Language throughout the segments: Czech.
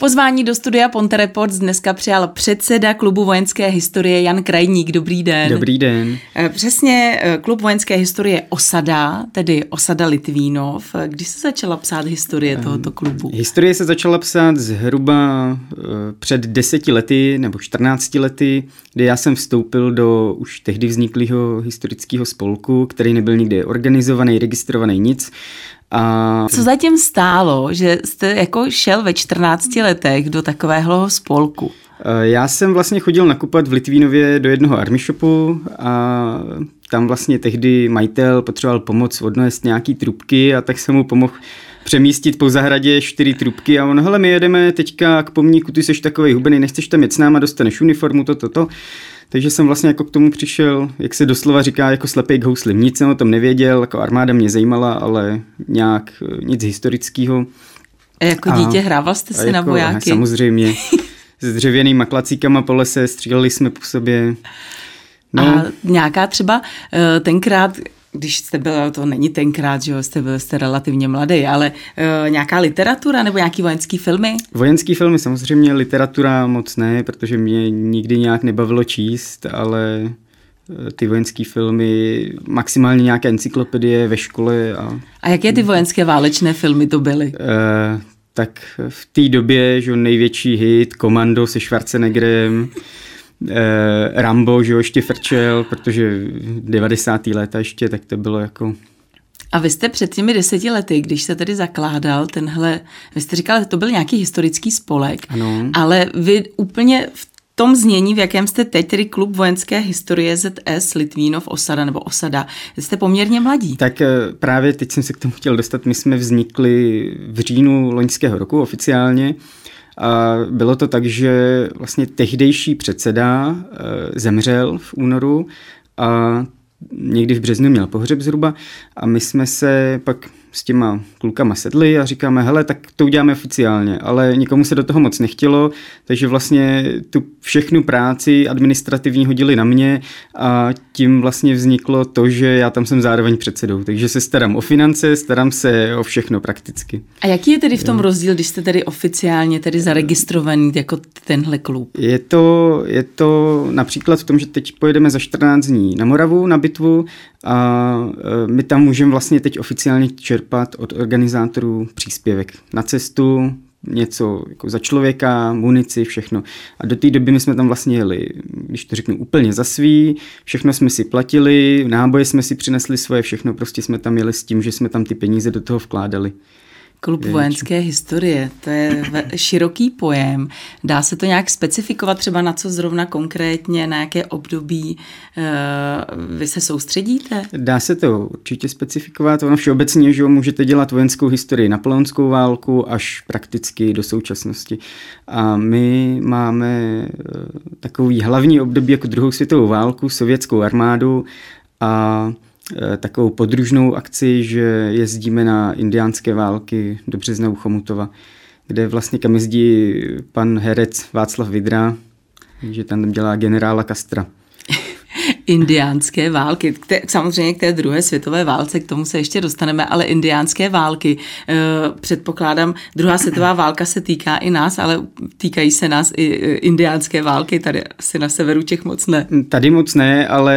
Pozvání do studia Ponte Reports dneska přijal předseda klubu vojenské historie Jan Krajník. Dobrý den. Dobrý den. Eh, přesně eh, klub vojenské historie Osada, tedy Osada Litvínov. Kdy se začala psát historie tohoto klubu? Historie se začala psát zhruba eh, před deseti lety nebo 14 lety, kdy já jsem vstoupil do už tehdy vzniklého historického spolku, který nebyl nikdy organizovaný, registrovaný nic a... Co zatím stálo, že jste jako šel ve 14 letech do takového spolku? Eh, já jsem vlastně chodil nakupovat v Litvínově do jednoho army shopu a tam vlastně tehdy majitel potřeboval pomoc odnést nějaký trubky a tak jsem mu pomohl přemístit po zahradě čtyři trubky a on, hele, my jedeme teďka k pomníku, ty jsi takový hubený, nechceš tam jet s náma, dostaneš uniformu, toto, to, to. Takže jsem vlastně jako k tomu přišel, jak se doslova říká, jako slepý k houslim. Nic jsem o tom nevěděl, jako armáda mě zajímala, ale nějak eh, nic historického. A jako dítě a, hrával jste si jako, na vojáky? Samozřejmě. S dřevěnými klacíkama po lese, stříleli jsme po sobě. No. A nějaká třeba eh, tenkrát, když jste byl, to není tenkrát, že jste byl jste relativně mladý, ale uh, nějaká literatura nebo nějaký vojenský filmy? Vojenský filmy samozřejmě, literatura moc ne, protože mě nikdy nějak nebavilo číst, ale eh, ty vojenské filmy, maximálně nějaké encyklopedie ve škole. A, a jaké ty vojenské válečné filmy to byly? Uh, tak v té době, že největší hit, Komando se Schwarzeneggerem, eh, Rambo, že jo, ještě frčel, protože 90. léta ještě, tak to bylo jako... A vy jste před těmi deseti lety, když se tedy zakládal tenhle, vy jste říkal, že to byl nějaký historický spolek, ano. ale vy úplně v tom znění, v jakém jste teď, tedy klub vojenské historie ZS Litvínov Osada nebo Osada, jste poměrně mladí. Tak eh, právě teď jsem se k tomu chtěl dostat. My jsme vznikli v říjnu loňského roku oficiálně a bylo to tak, že vlastně tehdejší předseda eh, zemřel v únoru a někdy v březnu měl pohřeb zhruba a my jsme se pak s těma klukama sedli a říkáme, hele, tak to uděláme oficiálně, ale nikomu se do toho moc nechtělo, takže vlastně tu všechnu práci administrativní hodili na mě a tím vlastně vzniklo to, že já tam jsem zároveň předsedou, takže se starám o finance, starám se o všechno prakticky. A jaký je tedy v tom rozdíl, když jste tedy oficiálně tedy zaregistrovaný jako tenhle klub? Je to, je to například v tom, že teď pojedeme za 14 dní na Moravu na bitvu a e, my tam můžeme vlastně teď oficiálně čerpat od organizátorů příspěvek na cestu, něco jako za člověka, munici, všechno. A do té doby my jsme tam vlastně jeli, když to řeknu, úplně za svý, všechno jsme si platili, náboje jsme si přinesli svoje, všechno prostě jsme tam jeli s tím, že jsme tam ty peníze do toho vkládali. Klub Věč. vojenské historie, to je široký pojem. Dá se to nějak specifikovat třeba na co zrovna konkrétně, na jaké období uh, vy se soustředíte? Dá se to určitě specifikovat. Ono všeobecně, že můžete dělat vojenskou historii, napoleonskou válku až prakticky do současnosti. A my máme uh, takový hlavní období jako druhou světovou válku, sovětskou armádu a Eh, takovou podružnou akci, že jezdíme na indiánské války do Března u Chomutova, kde vlastně kam jezdí pan herec Václav Vidra, že tam dělá generála Kastra indiánské války. K té, samozřejmě k té druhé světové válce, k tomu se ještě dostaneme, ale indiánské války, e, předpokládám, druhá světová válka se týká i nás, ale týkají se nás i eh, indiánské války, tady asi na severu těch moc ne. Tady moc ne, ale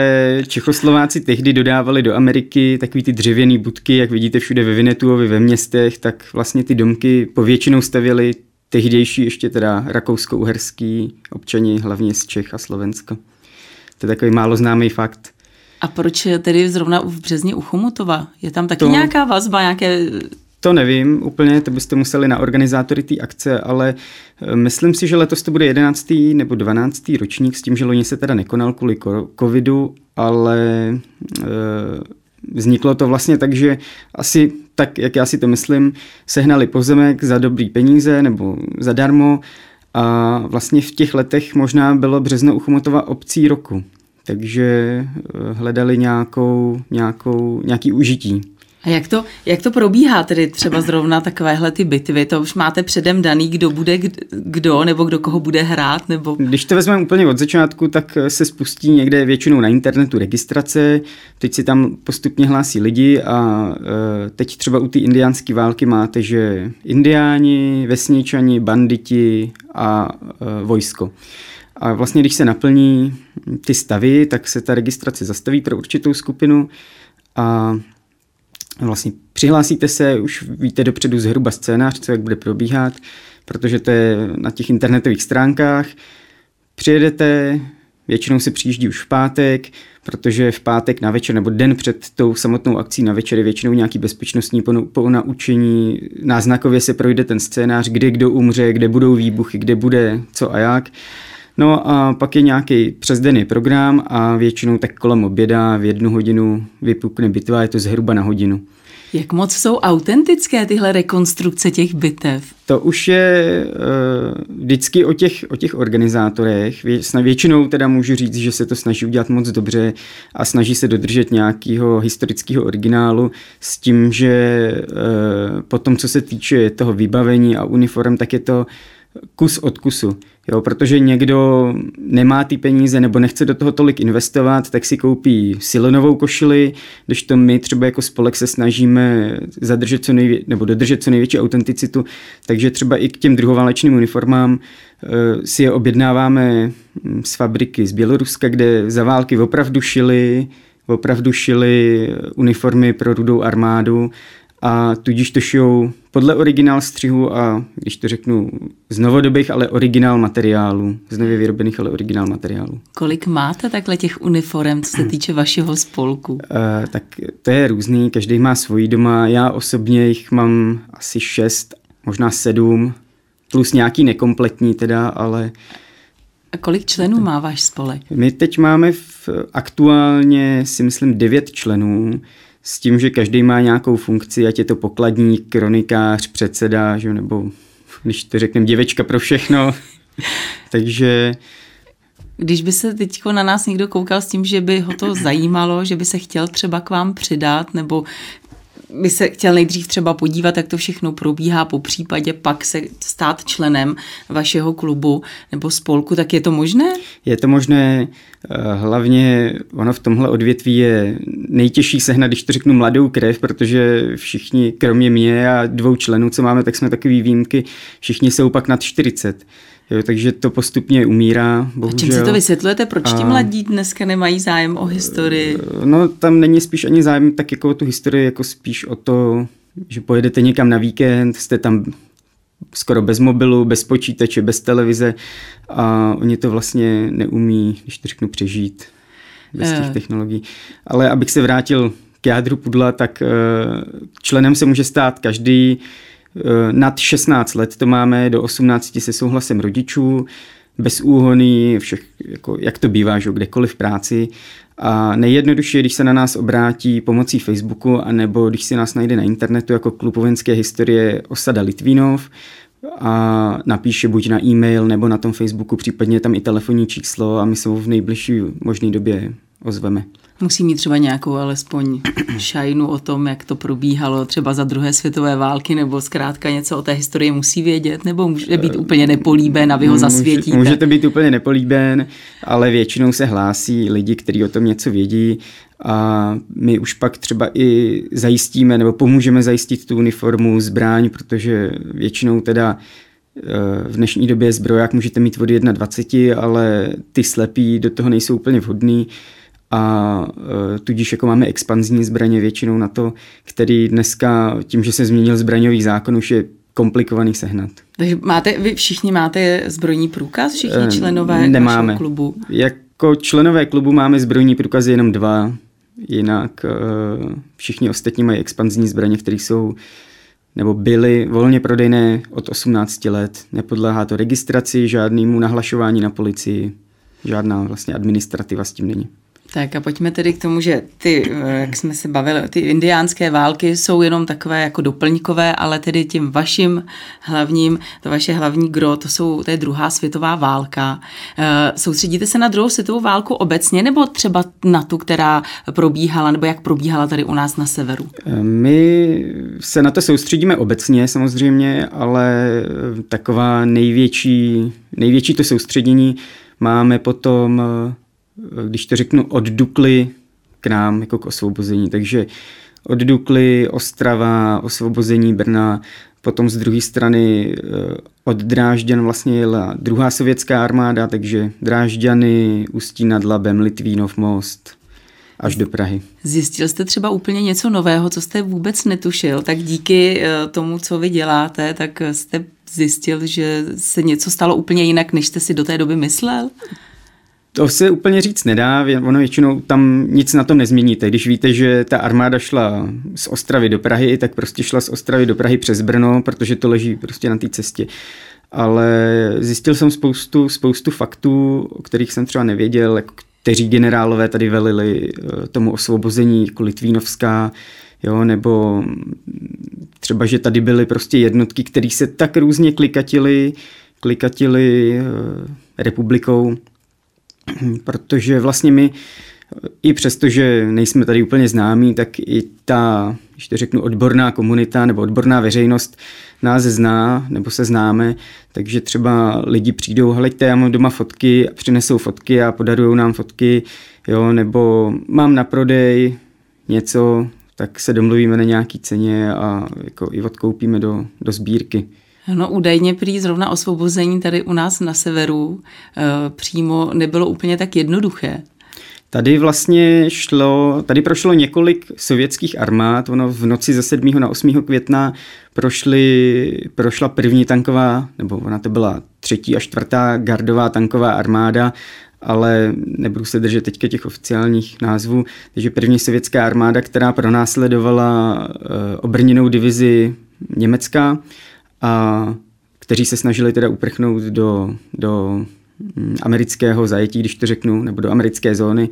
Čechoslováci tehdy dodávali do Ameriky takový ty dřevěné budky, jak vidíte všude ve Vinetuovi, ve městech, tak vlastně ty domky povětšinou stavěli tehdejší ještě teda rakousko-uherský občani, hlavně z Čech a Slovenska. To je takový málo známý fakt. A proč tedy zrovna v Březni u Chomutova? Je tam taky to, nějaká vazba, nějaké... To nevím úplně, to byste museli na organizátory té akce, ale eh, myslím si, že letos to bude 11. nebo 12. ročník s tím, že loni se teda nekonal kvůli covidu, ale e, vzniklo to vlastně tak, že asi tak, jak já si to myslím, sehnali pozemek za dobrý peníze nebo zadarmo a vlastně v těch letech možná bylo Březno u Chomutova obcí roku, takže eh, hledali nějakou, nějakou, nějaký užití. A jak to, jak to probíhá tedy třeba zrovna takovéhle ty bitvy? To už máte předem daný, kdo bude kdo, nebo kdo koho bude hrát? Nebo... Když to vezmeme úplně od začátku, tak se spustí někde většinou na internetu registrace, teď si tam postupně hlásí lidi a e, teď třeba u té indiánské války máte, že indiáni, vesničani, banditi a e, vojsko. A vlastně, když se naplní ty stavy, tak se ta registrace zastaví pro určitou skupinu a vlastně přihlásíte se, už víte dopředu zhruba scénář, co jak bude probíhat, protože to je na těch internetových stránkách. Přijedete, většinou se přijíždí už v pátek, protože v pátek na večer nebo den před tou samotnou akcí na večer je většinou nějaký bezpečnostní po, po naučení. Náznakově se projde ten scénář, kde kdo umře, kde budou výbuchy, kde bude co a jak. No a pak je nějaký přesdenný program a většinou tak kolem oběda v jednu hodinu vypukne bitva, je to zhruba na hodinu. Jak moc jsou autentické tyhle rekonstrukce těch bitev? To už je uh, vždycky o těch, o těch organizátorech. Vě, většinou teda můžu říct, že se to snaží udělat moc dobře a snaží se dodržet nějakého historického originálu s tím, že uh, potom, co se týče toho vybavení a uniform, tak je to kus od kusu. Jo, protože někdo nemá ty peníze nebo nechce do toho tolik investovat, tak si koupí silonovou košili, když to my třeba jako spolek se snažíme zadržet co nejvě- nebo dodržet co největší autenticitu, takže třeba i k těm druhoválečným uniformám uh, si je objednáváme hm, z fabriky z Běloruska, kde za války opravdu šili opravdu šili uniformy pro rudou armádu a tudíž to šijou podle originál střihu a když to řeknu z novodobých, ale originál materiálu, z nově vyrobených, ale originál materiálu. Kolik máte takhle těch uniform, co se týče vašeho spolku? Uh, tak to je různý, každý má svoji doma, já osobně jich mám asi šest, možná sedm, plus nějaký nekompletní teda, ale a kolik členů má váš spolek? My teď máme v, aktuálně si myslím devět členů s tím, že každý má nějakou funkci, ať je to pokladník, kronikář, předseda, že, nebo když to řekneme děvečka pro všechno. Takže když by se teď na nás někdo koukal s tím, že by ho to zajímalo, že by se chtěl třeba k vám přidat, nebo by se chtěl nejdřív třeba podívat, jak to všechno probíhá, po případě pak se stát členem vašeho klubu nebo spolku, tak je to možné? Je to možné, eh, hlavně ono v tomhle odvětví je nejtěžší sehnat, když to řeknu, mladou krev, protože všichni, kromě mě a dvou členů, co máme, tak jsme takový výjimky, všichni jsou pak nad 40. Jo, takže to postupně umírá. Bohužel. A čím si to vysvětlujete? Proč ti mladí dneska nemají zájem o historii? No tam není spíš ani zájem tak jako o tu historii, jako spíš o to, že pojedete někam na víkend, jste tam skoro bez mobilu, bez počítače, bez televize a oni to vlastně neumí, když to řeknu, přežít bez těch eh. technologií. Ale abych se vrátil k jádru pudla, tak eh, členem se může stát každý, Eh, nad 16 let to máme, do 18 se souhlasem rodičů, bez úhony, všech, jako, jak to bývá, že kdekoliv v práci. A nejjednodušší když se na nás obrátí pomocí Facebooku, anebo když si nás najde na internetu jako klub vojenské historie Osada Litvínov a napíše buď na e-mail nebo na tom Facebooku, případně tam i telefonní číslo a my se v nejbližší možné době ozveme. Musí mít třeba nějakou alespoň šajnu o tom, jak to probíhalo třeba za druhé světové války, nebo zkrátka něco o té historii musí vědět, nebo může být úplně nepolíben a vy ho zasvětíte? Můžete být úplně nepolíben, ale většinou se hlásí lidi, kteří o tom něco vědí a my už pak třeba i zajistíme nebo pomůžeme zajistit tu uniformu, zbraň, protože většinou teda eh, v dnešní době zbroják můžete mít od 21, ale ty slepí do toho nejsou úplně vhodný a e, tudíž jako máme expanzní zbraně většinou na to, který dneska tím, že se změnil zbraňový zákon, už je komplikovaný sehnat. Takže máte, vy všichni máte zbrojní průkaz, všichni e, členové Nemáme. klubu? Jako členové klubu máme zbrojní průkazy jenom dva, jinak e, všichni ostatní mají expanzní zbraně, které jsou nebo byly volně prodejné od 18 let. Nepodléhá to registraci, žádnému nahlašování na policii, žádná vlastně administrativa s tím není. Tak a pojďme tedy k tomu, že ty, eh, jak jsme se bavili, ty indiánské války jsou jenom takové jako doplňkové, ale tedy tím vaším hlavním, to vaše hlavní gro, to jsou, to je druhá světová válka. Eh, soustředíte se na druhou světovou válku obecně, nebo třeba na tu, která probíhala, nebo jak probíhala tady u nás na severu? Eh, my se na to soustředíme obecně samozřejmě, ale taková největší, největší to soustředění máme potom když to řeknu, od Dukly k nám, jako k osvobození. Takže od Dukly, Ostrava, osvobození Brna, potom z druhé strany eh, od Drážďan vlastně jela druhá sovětská armáda, takže Drážďany, Ústí nad Labem, Litvínov most až do Prahy. Zjistil jste třeba úplně něco nového, co jste vůbec netušil, tak díky eh, tomu, co vy děláte, tak jste zjistil, že se něco stalo úplně jinak, než jste si do té doby myslel? To se úplně říct nedá, ono většinou tam nic na tom nezměníte. Když víte, že ta armáda šla z Ostravy do Prahy, tak prostě šla z Ostravy do Prahy přes Brno, protože to leží prostě na té cestě. Ale zjistil jsem spoustu, spoustu faktů, o kterých jsem třeba nevěděl, jako kteří generálové tady velili eh, tomu osvobození, jako Litvínovská, jo, nebo třeba, že tady byly prostě jednotky, které se tak různě klikatily, klikatily eh, republikou, protože vlastně my i přesto, že nejsme tady úplně známí, tak i ta, když to řeknu, odborná komunita nebo odborná veřejnost nás zná nebo se známe, takže třeba lidi přijdou, hleďte, já mám doma fotky a přinesou fotky a podarují nám fotky, jo, nebo mám na prodej něco, tak se domluvíme na nějaký ceně a jako i odkoupíme do, do sbírky. No údajně prý zrovna osvobození tady u nás na severu e, přímo nebylo úplně tak jednoduché. Tady vlastně šlo, tady prošlo několik sovětských armád, ono v noci ze 7. na 8. května prošly, prošla první tanková, nebo ona to byla třetí a čtvrtá gardová tanková armáda, ale nebudu se držet teďka těch oficiálních názvů, takže první sovětská armáda, která pronásledovala e, obrněnou divizi Německa, a kteří se snažili teda uprchnout do, do mm, amerického zajetí, když to řeknu, nebo do americké zóny,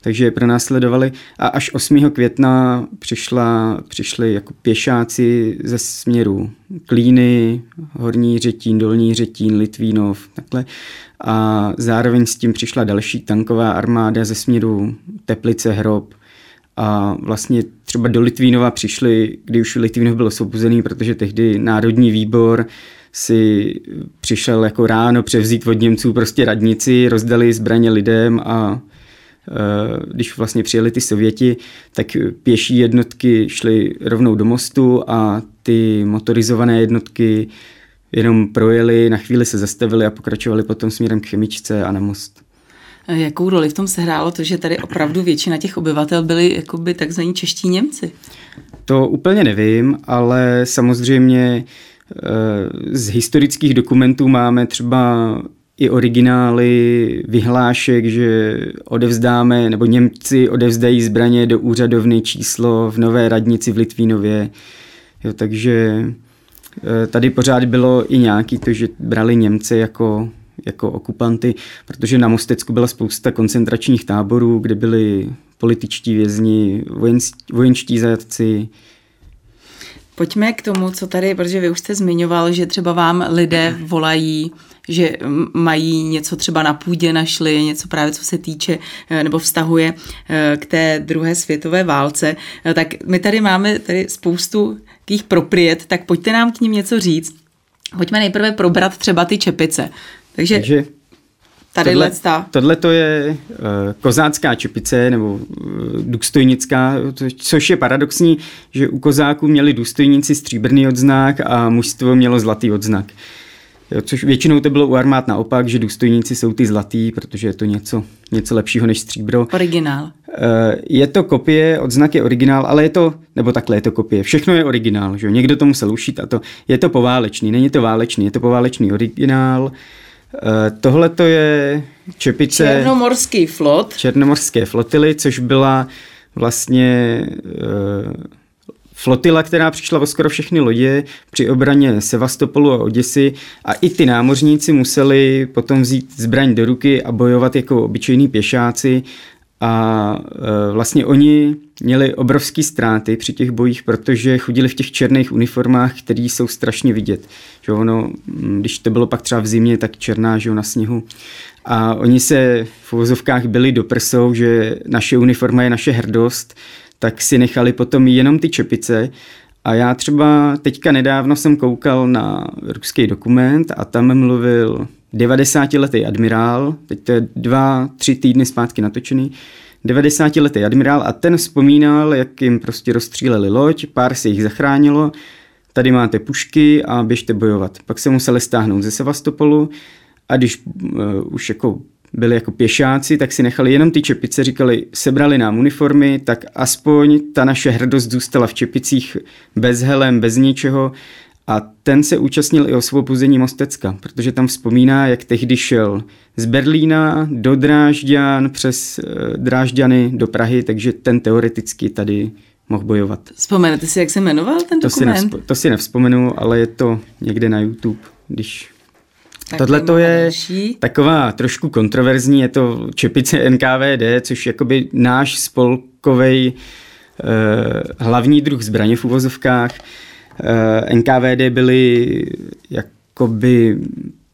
takže je pronásledovali a až 8. května přišla, přišli jako pěšáci ze směru Klíny, Horní Řetín, Dolní Řetín, Litvínov, takhle. A zároveň s tím přišla další tanková armáda ze směru Teplice, Hrob, a vlastně třeba do Litvínova přišli, kdy už Litvínov byl osvobozený, protože tehdy Národní výbor si přišel jako ráno převzít od Němců prostě radnici, rozdali zbraně lidem a e, když vlastně přijeli ty Sověti, tak pěší jednotky šly rovnou do mostu a ty motorizované jednotky jenom projeli, na chvíli se zastavili a pokračovali potom směrem k chemičce a na most. Jakou roli v tom sehrálo to, že tady opravdu většina těch obyvatel byli jakoby takzvaní čeští Němci? To úplně nevím, ale samozřejmě eh, z historických dokumentů máme třeba i originály vyhlášek, že odevzdáme, nebo Němci odevzdají zbraně do úřadovny číslo v Nové radnici v Litvínově. Jo, takže eh, tady pořád bylo i nějaký to, že brali Němce jako jako okupanty, protože na Mostecku byla spousta koncentračních táborů, kde byli političtí vězni, vojenští zajatci, Pojďme k tomu, co tady, protože vy už jste zmiňoval, že třeba vám lidé volají, že mají něco třeba na půdě našli, něco právě co se týče eh, nebo vztahuje eh, k té druhé světové válce. Eh, tak my tady máme tady spoustu těch propriet, tak pojďte nám k ním něco říct. Pojďme nejprve probrat třeba ty čepice. Takže, Takže tady tohle, ta. tohle to je uh, kozácká čepice nebo uh, důstojnická, což je paradoxní, že u kozáků měli důstojníci stříbrný odznak a mužstvo mělo zlatý odznak. Jo, což většinou to bylo u armád naopak, že důstojníci jsou ty zlatý, protože je to něco, něco lepšího než stříbro. Originál. Eh, je to kopie, odznak je originál, ale je to, nebo takhle je to kopie, všechno je originál, že někdo to musel ušít a to, je to poválečný, není to válečný, je to poválečný originál, tohle to je čepice... Černomorský flot. Černomorské flotily, což byla vlastně uh, flotila, která přišla o skoro všechny lodě při obraně Sevastopolu a Oděsy a i ty námořníci museli potom vzít zbraň do ruky a bojovat jako obyčejní pěšáci A e, vlastně oni měli obrovské ztráty při těch bojích, protože chodili v těch černých uniformách, které jsou strašně vidět. Že ono, když to bylo pak třeba v zimě, tak černá, že na sněhu. A oni se v uvozovkách byli do prsou, že naše uniforma je naše hrdost, tak si nechali potom jenom ty čepice. A já třeba teďka nedávno jsem koukal na ruský dokument a tam mluvil 90-letý admirál, teď to je dva, tři týdny zpátky natočený, 90-letý admirál a ten vzpomínal, jak jim prostě rozstříleli loď, pár se jich zachránilo, tady máte pušky a běžte bojovat. Pak se museli stáhnout ze Sevastopolu a když uh, už jako byli jako pěšáci, tak si nechali jenom ty čepice, říkali, sebrali nám uniformy, tak aspoň ta naše hrdost zůstala v čepicích bez helem, bez ničeho a ten se účastnil i osvobození Mostecka, protože tam vzpomíná, jak tehdy šel z Berlína do Drážďan přes e, Drážďany do Prahy, takže ten teoreticky tady mohl bojovat. Vzpomenete si, jak se jmenoval ten to dokument? Si nevzpo- to si nevzpomenu, ale je to někde na YouTube, když Tohle to je další. taková trošku kontroverzní, je to čepice NKVD, což jakoby náš spolkový eh, hlavní druh zbraně v uvozovkách. Eh, NKVD byly jakoby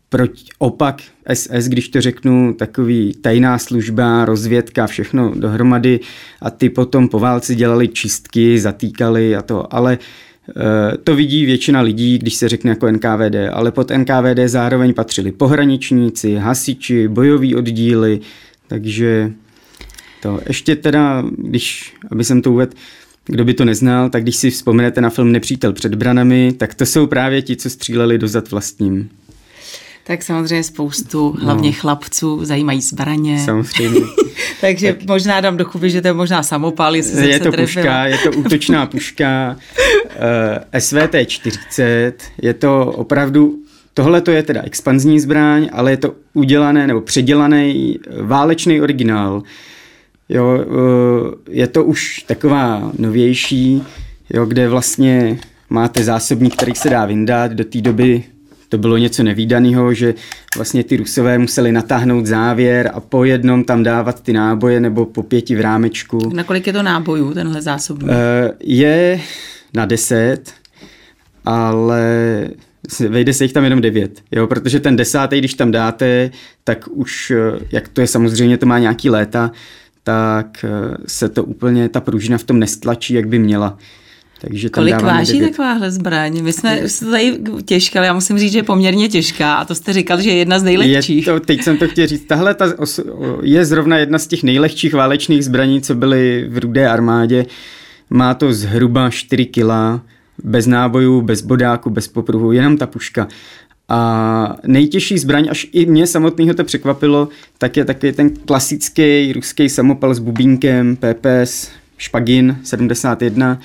proti, opak SS, když to řeknu, takový tajná služba, rozvědka, všechno dohromady. A ty potom po válce dělali čistky, zatýkali a to, ale Eh, to vidí většina lidí, když se řekne jako NKVD, ale pod NKVD zároveň patřili pohraničníci, hasiči, bojoví oddíly, takže to. Ještě teda, když, aby jsem to uvedl, kdo by to neznal, tak když si vzpomenete na film Nepřítel před branami, tak to jsou právě ti, co stříleli dozad vlastním. Tak samozřejmě spoustu, hlavně no. chlapců, zajímají zbraně. Samozřejmě. Takže tak. možná dám do chuby, že to je možná samopál, jestli Je to trefila. puška, je to útočná puška uh, eh, SVT-40, je to opravdu Tohle to je teda expanzní zbraň, ale je to udělané nebo předělaný válečný originál. Jo, uh, je to už taková novější, jo, kde vlastně máte zásobník, který se dá vyndat. Do té doby to bylo něco nevýdaného, že vlastně ty rusové museli natáhnout závěr a po jednom tam dávat ty náboje nebo po pěti v rámečku. Na kolik je to nábojů, tenhle zásobník? Uh, je na deset, ale vejde se jich tam jenom devět, jo, protože ten desátý, když tam dáte, tak už, eh, jak to je samozřejmě, to má nějaký léta, tak eh, se to úplně, ta pružina v tom nestlačí, jak by měla. Takže Kolik váží devět. takováhle zbraň? My jsme je, tady těžká, ale já musím říct, že je poměrně těžká a to jste říkal, že je jedna z nejlehčích. Je to, teď jsem to chtěl říct. Tahle ta je zrovna jedna z těch nejlehčích válečných zbraní, co byly v rudé armádě. Má to zhruba 4 kg, bez nábojů, bez bodáku, bez popruhu, jenom ta puška. A nejtěžší zbraň, až i mě samotného to překvapilo, tak je takový ten klasický ruský samopal s bubínkem, PPS, Špagin 71,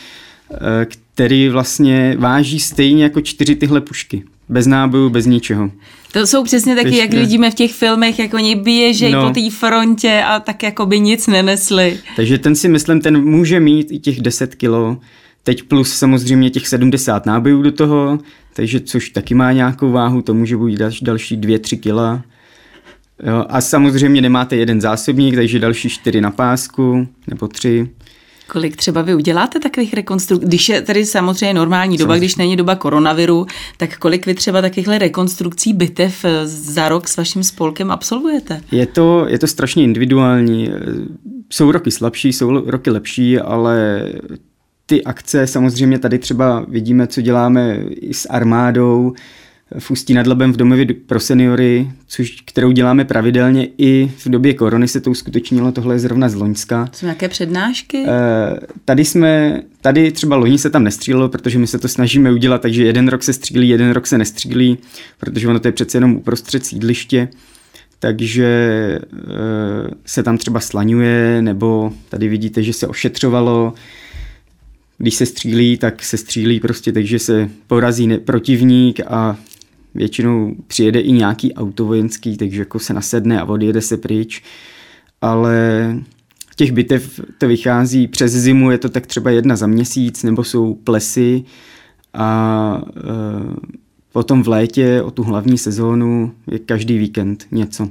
Eh, který vlastně váží stejně jako čtyři tyhle pušky. Bez nábojů, bez ničeho. To jsou přesně taky, jak vidíme v těch filmech, jak oni běžejí no. po té frontě a tak jako by nic nenesli. Takže ten si myslím, ten může mít i těch 10 kilo, teď plus samozřejmě těch 70 nábojů do toho, takže což taky má nějakou váhu, to může být další 2-3 kila. Jo, a samozřejmě nemáte jeden zásobník, takže další čtyři na pásku nebo tři. Kolik třeba vy uděláte takových rekonstrukcí? Když je tady samozřejmě normální doba, když není doba koronaviru, tak kolik vy třeba takovýchhle rekonstrukcí bitev eh, za rok s vaším spolkem absolvujete? Je to, je to strašně individuální. Jsou roky slabší, jsou roky lepší, ale ty akce samozřejmě tady třeba vidíme, co děláme i s armádou, v Ústí nad Labem v domově pro seniory, což, kterou děláme pravidelně i v době korony se to uskutečnilo, tohle je zrovna z Loňska. Jsou nějaké přednášky? E, tady jsme, tady třeba loni se tam nestřílelo, protože my se to snažíme udělat, takže jeden rok se střílí, jeden rok se nestřílí, protože ono to je přece jenom uprostřed sídliště, takže e, se tam třeba slaňuje, nebo tady vidíte, že se ošetřovalo, když se střílí, tak se střílí prostě, takže se porazí protivník a Většinou přijede i nějaký auto vojenský, takže jako se nasedne a odjede se pryč. Ale těch bitev to vychází přes zimu, je to tak třeba jedna za měsíc, nebo jsou plesy a e, potom v létě o tu hlavní sezónu je každý víkend něco.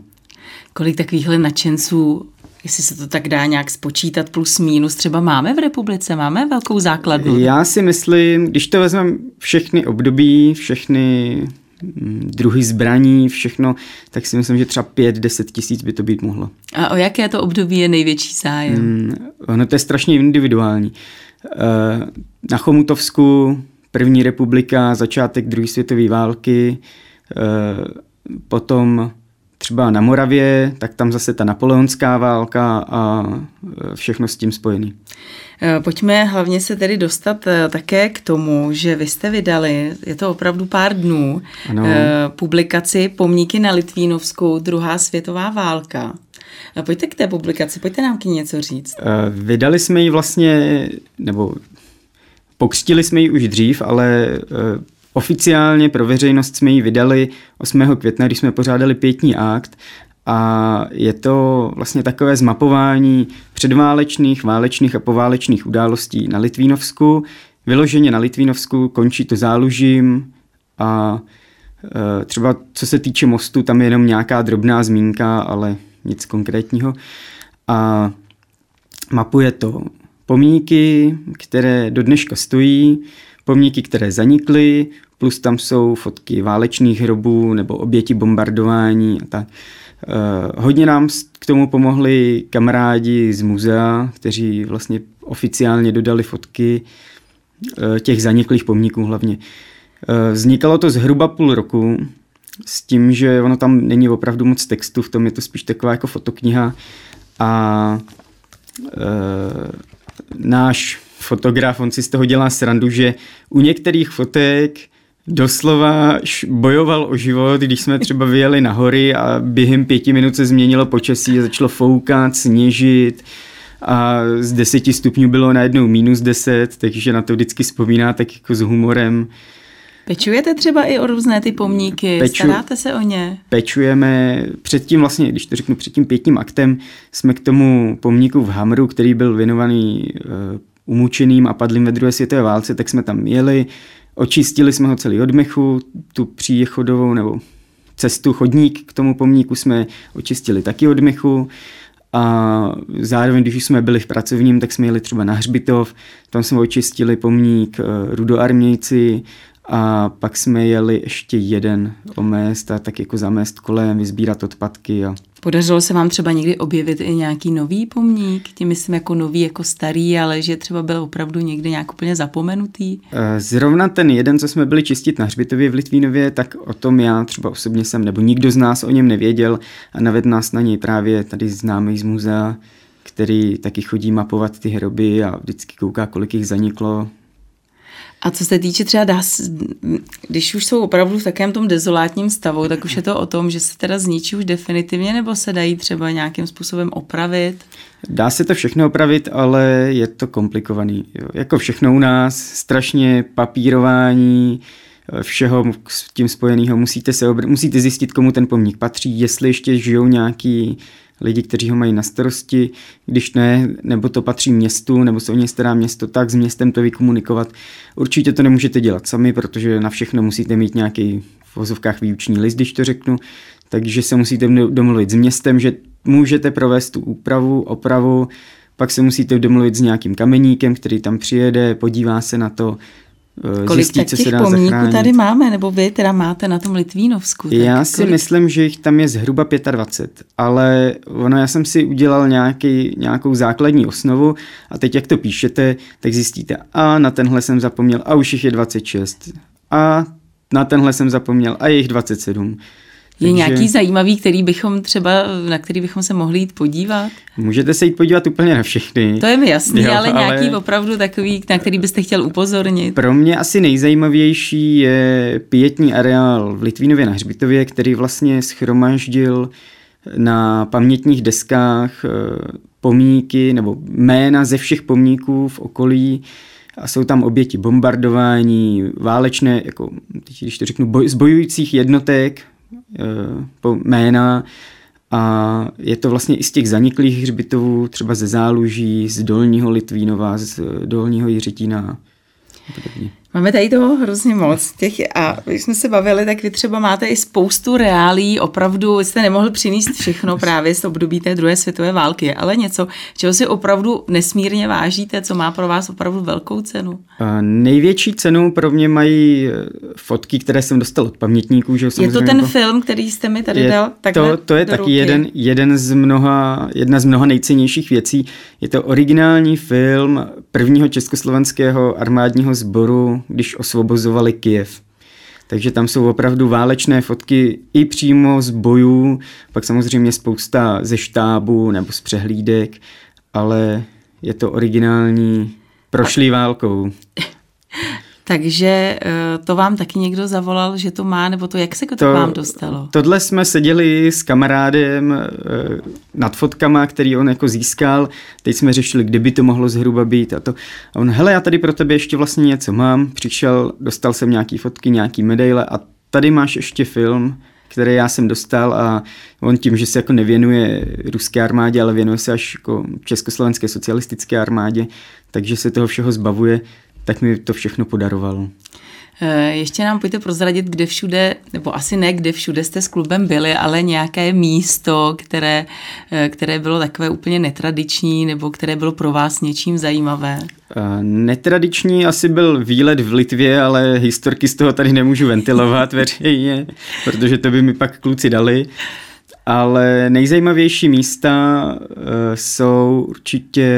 Kolik takovýchhle nadšenců Jestli se to tak dá nějak spočítat plus minus, třeba máme v republice, máme velkou základnu? Já si myslím, když to vezmeme všechny období, všechny mm, druhy zbraní, všechno, tak si myslím, že třeba 5-10 tisíc by to být mohlo. A o jaké to období je největší zájem? Mm, ono to je strašně individuální. Eh, na Chomutovsku první republika, začátek druhé světové války, eh, potom třeba na Moravě, tak tam zase ta napoleonská válka a e, všechno s tím spojený. E, pojďme hlavně se tedy dostat e, také k tomu, že vy jste vydali, je to opravdu pár dnů, ano. publikaci Pomníky na Litvínovsku, druhá světová válka. Pojďte k té publikaci, pojďte nám k ní něco říct. Vydali jsme ji vlastně, nebo pokřtili jsme ji už dřív, ale Oficiálně pro veřejnost jsme ji vydali 8. května, když jsme pořádali pětní akt a je to vlastně takové zmapování předválečných, válečných a poválečných událostí na Litvínovsku. Vyloženě na Litvínovsku končí to zálužím a e, třeba co se týče mostu, tam je jenom nějaká drobná zmínka, ale nic konkrétního. A mapuje to pomníky, které do dneška stojí, pomníky, které zanikly, plus tam jsou fotky válečných hrobů nebo oběti bombardování a tak. Uh, hodně nám k tomu pomohli kamarádi z muzea, kteří vlastně oficiálně dodali fotky uh, těch zaniklých pomníků hlavně. Uh, vznikalo to zhruba půl roku s tím, že ono tam není opravdu moc textu, v tom je to spíš taková jako fotokniha a náš fotograf, on si z toho dělá srandu, že u některých fotek doslova bojoval o život, když jsme třeba vyjeli na hory a během pěti minut se změnilo počasí začalo foukat, sněžit a z deseti stupňů bylo najednou minus deset, takže na to vždycky vzpomíná tak jako s humorem. Pečujete třeba i o různé ty pomníky? Peču, Staráte se o ně? Pečujeme. Předtím vlastně, když to řeknu před tím pětním aktem, jsme k tomu pomníku v Hamru, který byl věnovaný uh, umučeným a padlým ve druhé světové válce, tak jsme tam jeli, očistili jsme ho celý od mechu, tu příchodovou nebo cestu, chodník k tomu pomníku jsme očistili taky od mechu. A zároveň, když jsme byli v pracovním, tak jsme jeli třeba na Hřbitov, tam jsme očistili pomník eh, rudoarmějci a pak jsme jeli ještě jeden omést a tak jako zamést kolem, vyzbírat odpadky a Podařilo se vám třeba někdy objevit i nějaký nový pomník? Tím myslím jako nový, jako starý, ale že třeba byl opravdu někdy nějak úplně zapomenutý? Eh, zrovna ten jeden, co jsme byli čistit na Hřbitově v Litvínově, tak o tom já třeba osobně jsem, nebo nikdo z nás o něm nevěděl a navedl nás na něj právě tady známý z muzea, který taky chodí mapovat ty hroby a vždycky kouká, kolik jich zaniklo, a co se týče třeba, dá, když už jsou opravdu v takém tom dezolátním stavu, tak už je to o tom, že se teda zničí už definitivně, nebo se dají třeba nějakým způsobem opravit? Dá se to všechno opravit, ale je to komplikovaný. Jo. Jako všechno u nás, strašně papírování, všeho s tím spojeného. Musíte, se obr- musíte zjistit, komu ten pomník patří, jestli ještě žijou nějaký lidi, kteří ho mají na starosti, když ne, nebo to patří městu, nebo se o ně stará město, tak s městem to vykomunikovat. Určitě to nemůžete dělat sami, protože na všechno musíte mít nějaký v vozovkách výuční list, když to řeknu, takže se musíte domluvit s městem, že můžete provést tu úpravu, opravu, pak se musíte domluvit s nějakým kameníkem, který tam přijede, podívá se na to, Kolik zjistit, co těch se dá pomníků zachránit. tady máme, nebo vy teda máte na tom Litvínovsku? Tak já si kolik... myslím, že jich tam je zhruba 25, ale ono, já jsem si udělal nějaký, nějakou základní osnovu a teď, jak to píšete, tak zjistíte, a na tenhle jsem zapomněl, a už jich je 26. A na tenhle jsem zapomněl, a je jich 27. Je Takže... nějaký zajímavý, který bychom třeba, na který bychom se mohli jít podívat? Můžete se jít podívat úplně na všechny. To je mi jasný, jo, ale, ale nějaký opravdu takový, na který byste chtěl upozornit. Pro mě asi nejzajímavější je pětní areál v Litvínově na Hřbitově, který vlastně schromaždil na pamětních deskách eh, pomníky nebo jména ze všech pomníků v okolí a jsou tam oběti bombardování, válečné, jako, když to řeknu, boj, zbojujících jednotek po jména a je to vlastně i z těch zaniklých hřbitovů, třeba ze Záluží, z Dolního Litvínova, z Dolního Jiřetína. Máme tady toho hrozně moc. Těch, a když jsme se bavili, tak vy třeba máte i spoustu reálí, opravdu jste nemohl přinést všechno právě z období té druhé světové války, ale něco, čeho si opravdu nesmírně vážíte, co má pro vás opravdu velkou cenu? A největší cenu pro mě mají eh, fotky, které jsem dostal od pamětníků. Že je to ten jako... film, který jste mi tady je dal? To, to je taky jeden, jeden z mnoha, jedna z mnoha nejcennějších věcí. Je to originální film prvního československého armádního sboru když osvobozovali Kiev. Takže tam jsou opravdu válečné fotky i přímo z bojů, pak samozřejmě spousta ze štábu nebo z přehlídek, ale je to originální prošlý válkou. Takže eh, to vám taky někdo zavolal, že to má, nebo to jak se to, to vám dostalo? Tohle jsme seděli s kamarádem eh, nad fotkama, který on jako získal. Teď jsme řešili, kde by to mohlo zhruba být a to. A on, hele, já tady pro tebe ještě vlastně něco mám. Přišel, dostal jsem nějaký fotky, nějaký medaile a tady máš ještě film, který já jsem dostal a on tím, že se jako nevěnuje ruské armádě, ale věnuje se až jako československé socialistické armádě, takže se toho všeho zbavuje, tak mi to všechno podaroval. Eh, ještě nám pojďte prozradit, kde všude, nebo asi ne kde všude jste s klubem byli, ale nějaké místo, které, eh, které bylo takové úplně netradiční, nebo které bylo pro vás něčím zajímavé? Eh, netradiční asi byl výlet v Litvě, ale historky z toho tady nemůžu ventilovat veřejně, protože to by mi pak kluci dali. Ale nejzajímavější místa uh, jsou určitě,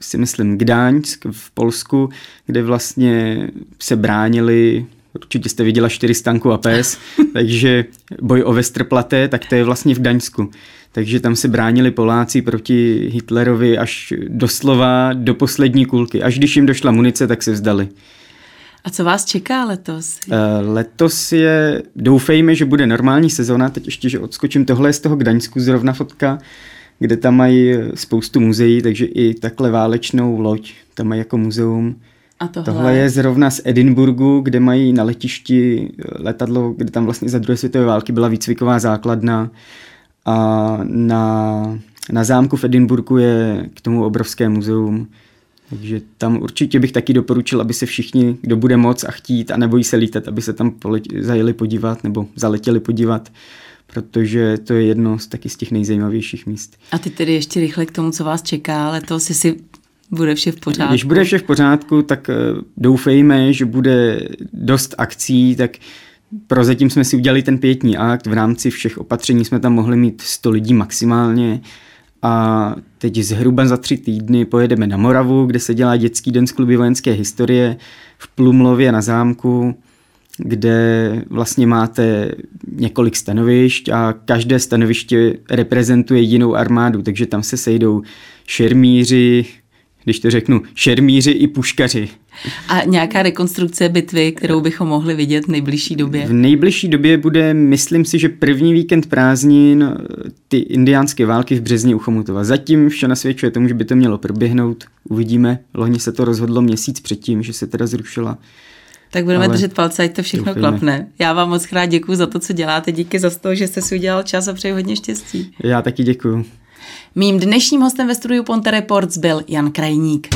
si myslím, Gdaňsk v Polsku, kde vlastně se bránili určitě jste viděla čtyři stanku a pes, takže boj o Westerplatte, tak to je vlastně v Gdaňsku. Takže tam se bránili Poláci proti Hitlerovi až doslova do poslední kulky. Až když jim došla munice, tak se vzdali. A co vás čeká letos? Uh, letos je, doufejme, že bude normální sezona, teď ještě, že odskočím, tohle je z toho Gdaňsku zrovna fotka, kde tam mají spoustu muzeí, takže i takhle válečnou loď tam mají jako muzeum. A tohle? tohle je zrovna z Edinburgu, kde mají na letišti letadlo, kde tam vlastně za druhé světové války byla výcviková základna a na, na zámku v Edinburgu je k tomu obrovské muzeum. Takže tam určitě bych taky doporučil, aby se všichni, kdo bude moc a chtít a nebojí se lítat, aby se tam zajeli podívat nebo zaletěli podívat, protože to je jedno z taky z těch nejzajímavějších míst. A ty tedy ještě rychle k tomu, co vás čeká, ale to si bude vše v pořádku. Když bude vše v pořádku, tak eh, doufejme, že bude dost akcí, tak prozatím jsme si udělali ten pětní akt, v rámci všech opatření jsme tam mohli mít 100 lidí maximálně, a teď zhruba za tři týdny pojedeme na Moravu, kde se dělá dětský den z kluby vojenské historie v Plumlově na zámku, kde vlastně máte několik stanovišť a každé stanoviště reprezentuje jinou armádu, takže tam se sejdou šermíři, když to řeknu, šermíři i puškaři. A nějaká rekonstrukce bitvy, kterou bychom mohli vidět v nejbližší době? V nejbližší době bude, myslím si, že první víkend prázdnin ty indiánské války v březně u Chomutova. Zatím vše nasvědčuje tomu, že by to mělo proběhnout. Uvidíme. Loni se to rozhodlo měsíc předtím, že se teda zrušila. Tak budeme Ale držet palce, ať to všechno doufujeme. klapne. Já vám moc krát děkuji za to, co děláte. Díky za to, že jste si udělal čas a přeji hodně štěstí. Já taky děkuji. Mým dnešním hostem ve studiu Ponte Reports byl Jan Krajník.